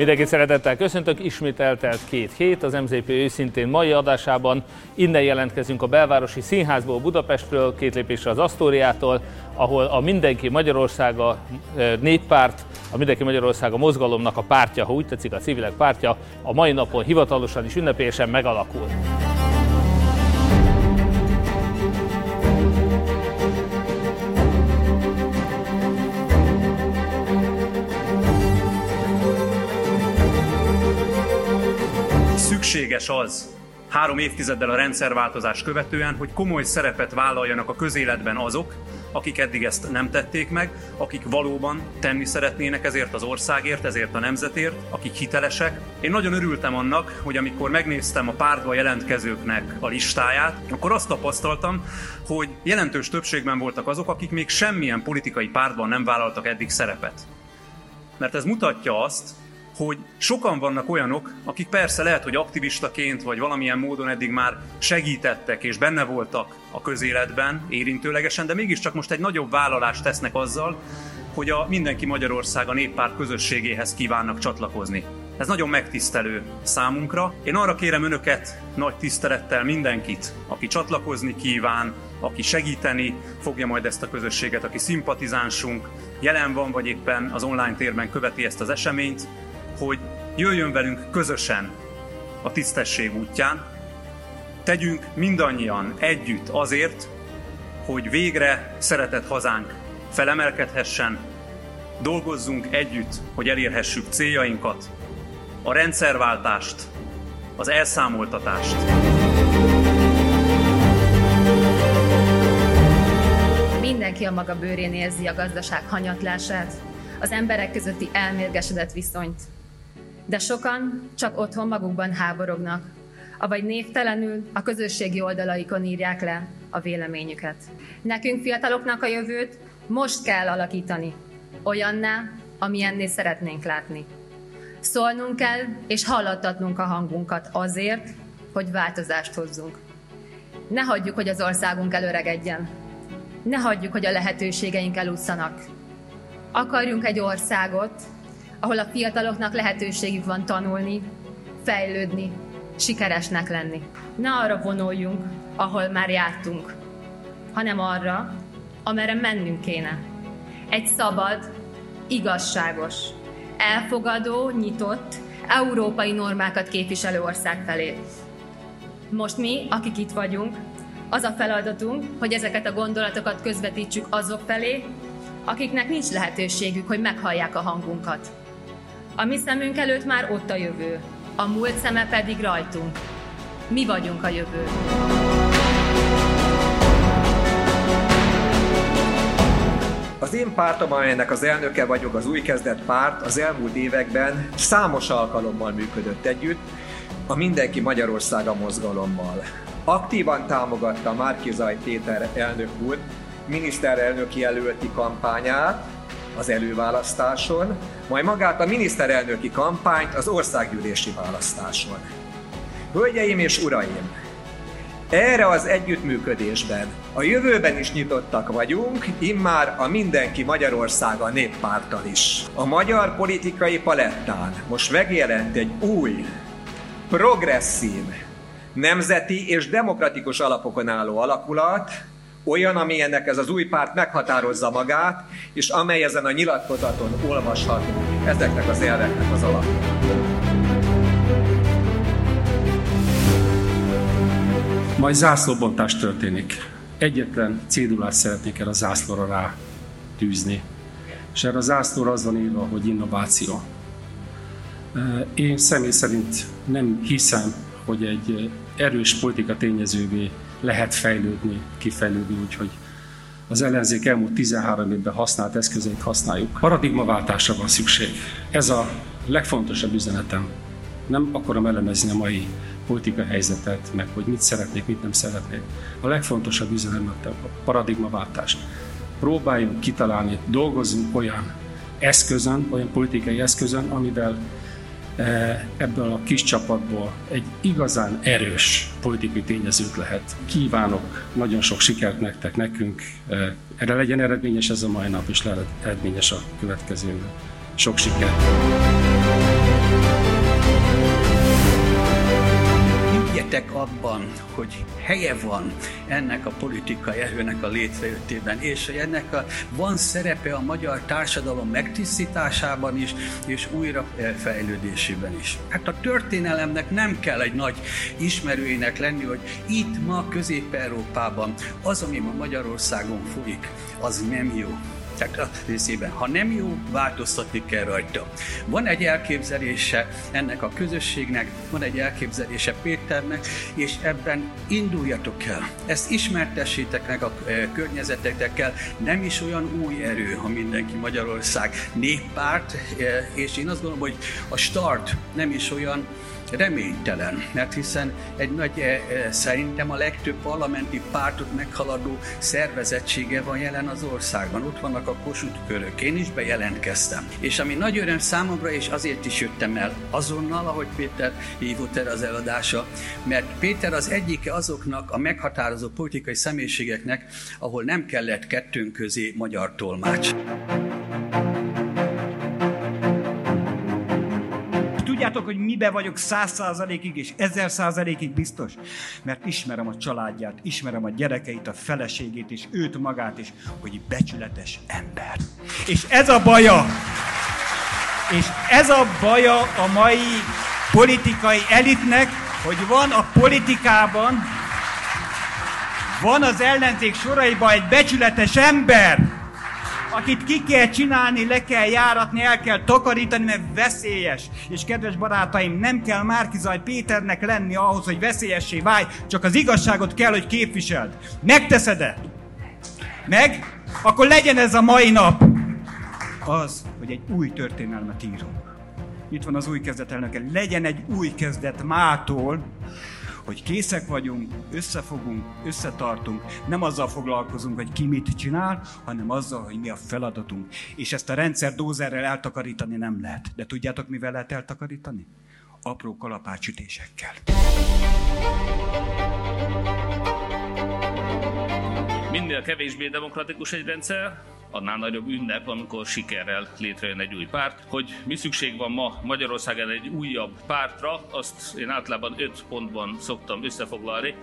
Mindenkit szeretettel köszöntök, ismét eltelt két hét, az MZP őszintén mai adásában. Innen jelentkezünk a belvárosi színházból Budapestről, két lépésre az Asztóriától, ahol a Mindenki Magyarországa eh, néppárt, a Mindenki Magyarországa mozgalomnak a pártja, ha úgy tetszik a civilek pártja, a mai napon hivatalosan is ünnepélyesen megalakul. Szükséges az, három évtizeddel a rendszerváltozás követően, hogy komoly szerepet vállaljanak a közéletben azok, akik eddig ezt nem tették meg, akik valóban tenni szeretnének ezért az országért, ezért a nemzetért, akik hitelesek. Én nagyon örültem annak, hogy amikor megnéztem a pártba jelentkezőknek a listáját, akkor azt tapasztaltam, hogy jelentős többségben voltak azok, akik még semmilyen politikai pártban nem vállaltak eddig szerepet. Mert ez mutatja azt, hogy sokan vannak olyanok, akik persze lehet, hogy aktivistaként vagy valamilyen módon eddig már segítettek és benne voltak a közéletben érintőlegesen, de mégiscsak most egy nagyobb vállalást tesznek azzal, hogy a Mindenki Magyarország a néppárt közösségéhez kívánnak csatlakozni. Ez nagyon megtisztelő számunkra. Én arra kérem önöket nagy tisztelettel mindenkit, aki csatlakozni kíván, aki segíteni fogja majd ezt a közösséget, aki szimpatizánsunk, jelen van, vagy éppen az online térben követi ezt az eseményt, hogy jöjjön velünk közösen a tisztesség útján, tegyünk mindannyian együtt azért, hogy végre szeretett hazánk felemelkedhessen, dolgozzunk együtt, hogy elérhessük céljainkat, a rendszerváltást, az elszámoltatást. Mindenki a maga bőrén érzi a gazdaság hanyatlását, az emberek közötti elmérgesedett viszonyt, de sokan csak otthon magukban háborognak, avagy névtelenül a közösségi oldalaikon írják le a véleményüket. Nekünk fiataloknak a jövőt most kell alakítani, olyanná, amilyenné szeretnénk látni. Szólnunk kell és hallattatnunk a hangunkat azért, hogy változást hozzunk. Ne hagyjuk, hogy az országunk előregedjen. Ne hagyjuk, hogy a lehetőségeink elusszanak. Akarjunk egy országot, ahol a fiataloknak lehetőségük van tanulni, fejlődni, sikeresnek lenni. Ne arra vonuljunk, ahol már jártunk, hanem arra, amerre mennünk kéne. Egy szabad, igazságos, elfogadó, nyitott, európai normákat képviselő ország felé. Most mi, akik itt vagyunk, az a feladatunk, hogy ezeket a gondolatokat közvetítsük azok felé, akiknek nincs lehetőségük, hogy meghallják a hangunkat. A mi szemünk előtt már ott a jövő, a múlt szeme pedig rajtunk. Mi vagyunk a jövő. Az én pártom, amelynek az elnöke vagyok, az új kezdett párt, az elmúlt években számos alkalommal működött együtt, a Mindenki Magyarországa mozgalommal. Aktívan támogatta Márkizaj Péter elnök úr miniszterelnöki jelölti kampányát, az előválasztáson, majd magát a miniszterelnöki kampányt az országgyűlési választáson. Hölgyeim és uraim, erre az együttműködésben a jövőben is nyitottak vagyunk, immár a Mindenki Magyarországa néppártal is. A magyar politikai palettán most megjelent egy új, progresszív, nemzeti és demokratikus alapokon álló alakulat, olyan, amilyennek ez az új párt meghatározza magát, és amely ezen a nyilatkozaton olvasható ezeknek az elveknek az alapja. Majd zászlóbontás történik. Egyetlen cédulát szeretnék el a zászlóra rá tűzni. És erre a zászlóra az van írva, hogy innováció. Én személy szerint nem hiszem, hogy egy erős politika tényezővé lehet fejlődni, kifejlődni, úgyhogy az ellenzék elmúlt 13 évben használt eszközeit használjuk. Paradigmaváltásra van szükség. Ez a legfontosabb üzenetem. Nem akarom elemezni a mai politika helyzetet, meg hogy mit szeretnék, mit nem szeretnék. A legfontosabb üzenetem a paradigmaváltást. Próbáljunk kitalálni, dolgozzunk olyan eszközön, olyan politikai eszközön, amivel ebből a kis csapatból egy igazán erős politikai tényezőt lehet. Kívánok nagyon sok sikert nektek, nekünk. E, erre legyen eredményes ez a mai nap, és lehet eredményes a következő. Sok sikert! Higgyetek abban, hogy helye van ennek a politikai erőnek a létrejöttében, és hogy ennek a, van szerepe a magyar társadalom megtisztításában is, és újra eh, fejlődésében is. Hát a történelemnek nem kell egy nagy ismerőjének lenni, hogy itt ma Közép-Európában az, ami ma Magyarországon folyik, az nem jó a részében. Ha nem jó, változtatni kell rajta. Van egy elképzelése ennek a közösségnek, van egy elképzelése Péternek, és ebben induljatok el. Ezt ismertessétek meg a e, környezetekkel. Nem is olyan új erő, ha mindenki Magyarország néppárt, e, és én azt gondolom, hogy a start nem is olyan reménytelen, mert hiszen egy nagy, eh, eh, szerintem a legtöbb parlamenti pártot meghaladó szervezettsége van jelen az országban. Ott vannak a Kossuth körök. Én is bejelentkeztem. És ami nagy öröm számomra, és azért is jöttem el azonnal, ahogy Péter hívott erre az eladása, mert Péter az egyike azoknak a meghatározó politikai személyiségeknek, ahol nem kellett kettőnk közé magyar tolmács. Tudjátok, hogy mibe vagyok száz százalékig és ezer százalékig biztos? Mert ismerem a családját, ismerem a gyerekeit, a feleségét és őt magát is, hogy becsületes ember. És ez a baja, és ez a baja a mai politikai elitnek, hogy van a politikában, van az ellenzék soraiban egy becsületes ember, akit ki kell csinálni, le kell járatni, el kell takarítani, mert veszélyes. És kedves barátaim, nem kell Márkizaj Péternek lenni ahhoz, hogy veszélyessé válj, csak az igazságot kell, hogy képviseld. Megteszed-e? Meg? Akkor legyen ez a mai nap az, hogy egy új történelmet írunk. Itt van az új kezdet elnöke. Legyen egy új kezdet mától, hogy készek vagyunk, összefogunk, összetartunk, nem azzal foglalkozunk, hogy ki mit csinál, hanem azzal, hogy mi a feladatunk. És ezt a rendszer dózerrel eltakarítani nem lehet. De tudjátok, mivel lehet eltakarítani? Apró kalapácsütésekkel. Minél kevésbé demokratikus egy rendszer, annál nagyobb ünnep, amikor sikerrel létrejön egy új párt. Hogy mi szükség van ma Magyarországon egy újabb pártra, azt én általában öt pontban szoktam összefoglalni.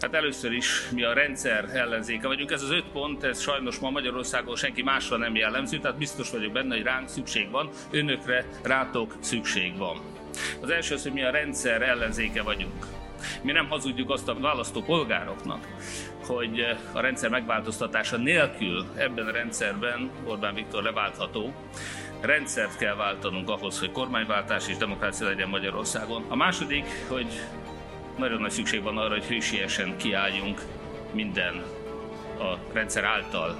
Hát először is mi a rendszer ellenzéke vagyunk. Ez az öt pont, ez sajnos ma Magyarországon senki másra nem jellemző, tehát biztos vagyok benne, hogy ránk szükség van, önökre, rátok szükség van. Az első az, hogy mi a rendszer ellenzéke vagyunk. Mi nem hazudjuk azt a választó polgároknak, hogy a rendszer megváltoztatása nélkül ebben a rendszerben Orbán Viktor leváltható. Rendszert kell váltanunk ahhoz, hogy kormányváltás és demokrácia legyen Magyarországon. A második, hogy nagyon nagy szükség van arra, hogy hősiesen kiálljunk minden a rendszer által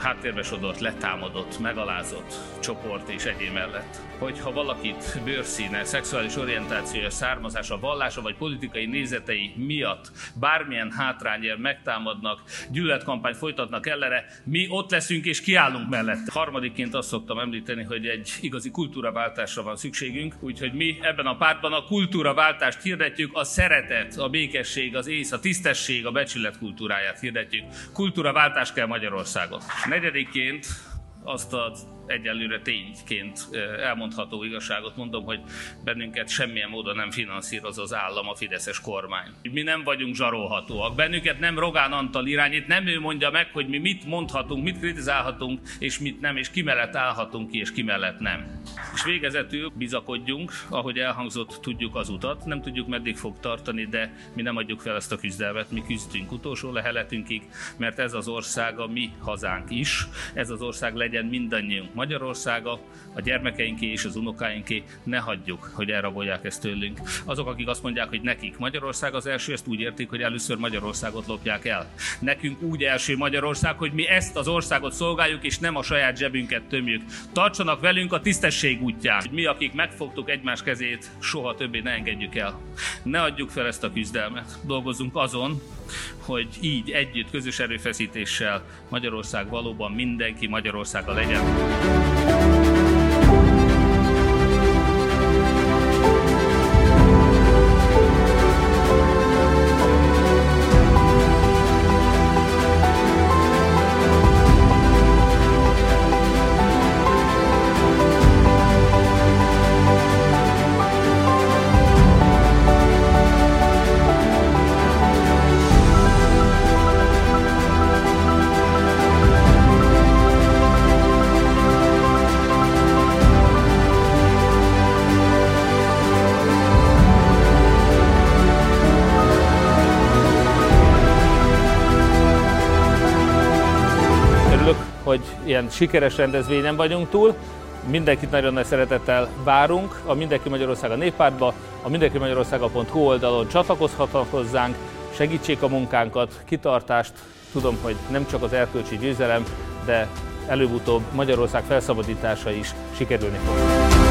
háttérbe sodort, letámadott, megalázott csoport és egyé mellett. Hogyha valakit bőrszíne, szexuális orientációja, származása, vallása vagy politikai nézetei miatt bármilyen hátrányért megtámadnak, gyűlöletkampányt folytatnak ellene, mi ott leszünk és kiállunk mellett. Harmadikként azt szoktam említeni, hogy egy igazi kultúraváltásra van szükségünk, úgyhogy mi ebben a pártban a kultúraváltást hirdetjük, a szeretet, a békesség, az ész, a tisztesség, a becsület kultúráját hirdetjük. Kultúraváltás kell Magyarországon. Negyedikként azt az egyelőre tényként elmondható igazságot mondom, hogy bennünket semmilyen módon nem finanszíroz az állam, a Fideszes kormány. Mi nem vagyunk zsarolhatóak, bennünket nem Rogán Antal irányít, nem ő mondja meg, hogy mi mit mondhatunk, mit kritizálhatunk, és mit nem, és ki mellett állhatunk ki, és ki mellett nem. És végezetül bizakodjunk, ahogy elhangzott, tudjuk az utat, nem tudjuk meddig fog tartani, de mi nem adjuk fel ezt a küzdelmet, mi küzdünk utolsó leheletünkig, mert ez az ország a mi hazánk is, ez az ország legyen mindannyiunk Magyarországa, a gyermekeinké és az unokáinké, ne hagyjuk, hogy elrabolják ezt tőlünk. Azok, akik azt mondják, hogy nekik Magyarország az első, ezt úgy értik, hogy először Magyarországot lopják el. Nekünk úgy első Magyarország, hogy mi ezt az országot szolgáljuk, és nem a saját zsebünket tömjük. Tartsanak velünk a tisztesség útján. Mi, akik megfogtuk egymás kezét, soha többé ne engedjük el. Ne adjuk fel ezt a küzdelmet. Dolgozzunk azon, hogy így együtt, közös erőfeszítéssel Magyarország valóban mindenki Magyarországa legyen. Ilyen sikeres rendezvényen vagyunk túl. Mindenkit nagyon nagy szeretettel várunk a Mindenki Magyarország a néppártba, a mindenki Magyarországa.hu oldalon csatlakozhatnak hozzánk, segítsék a munkánkat, kitartást. Tudom, hogy nem csak az erkölcsi győzelem, de előbb-utóbb Magyarország felszabadítása is sikerülni fog.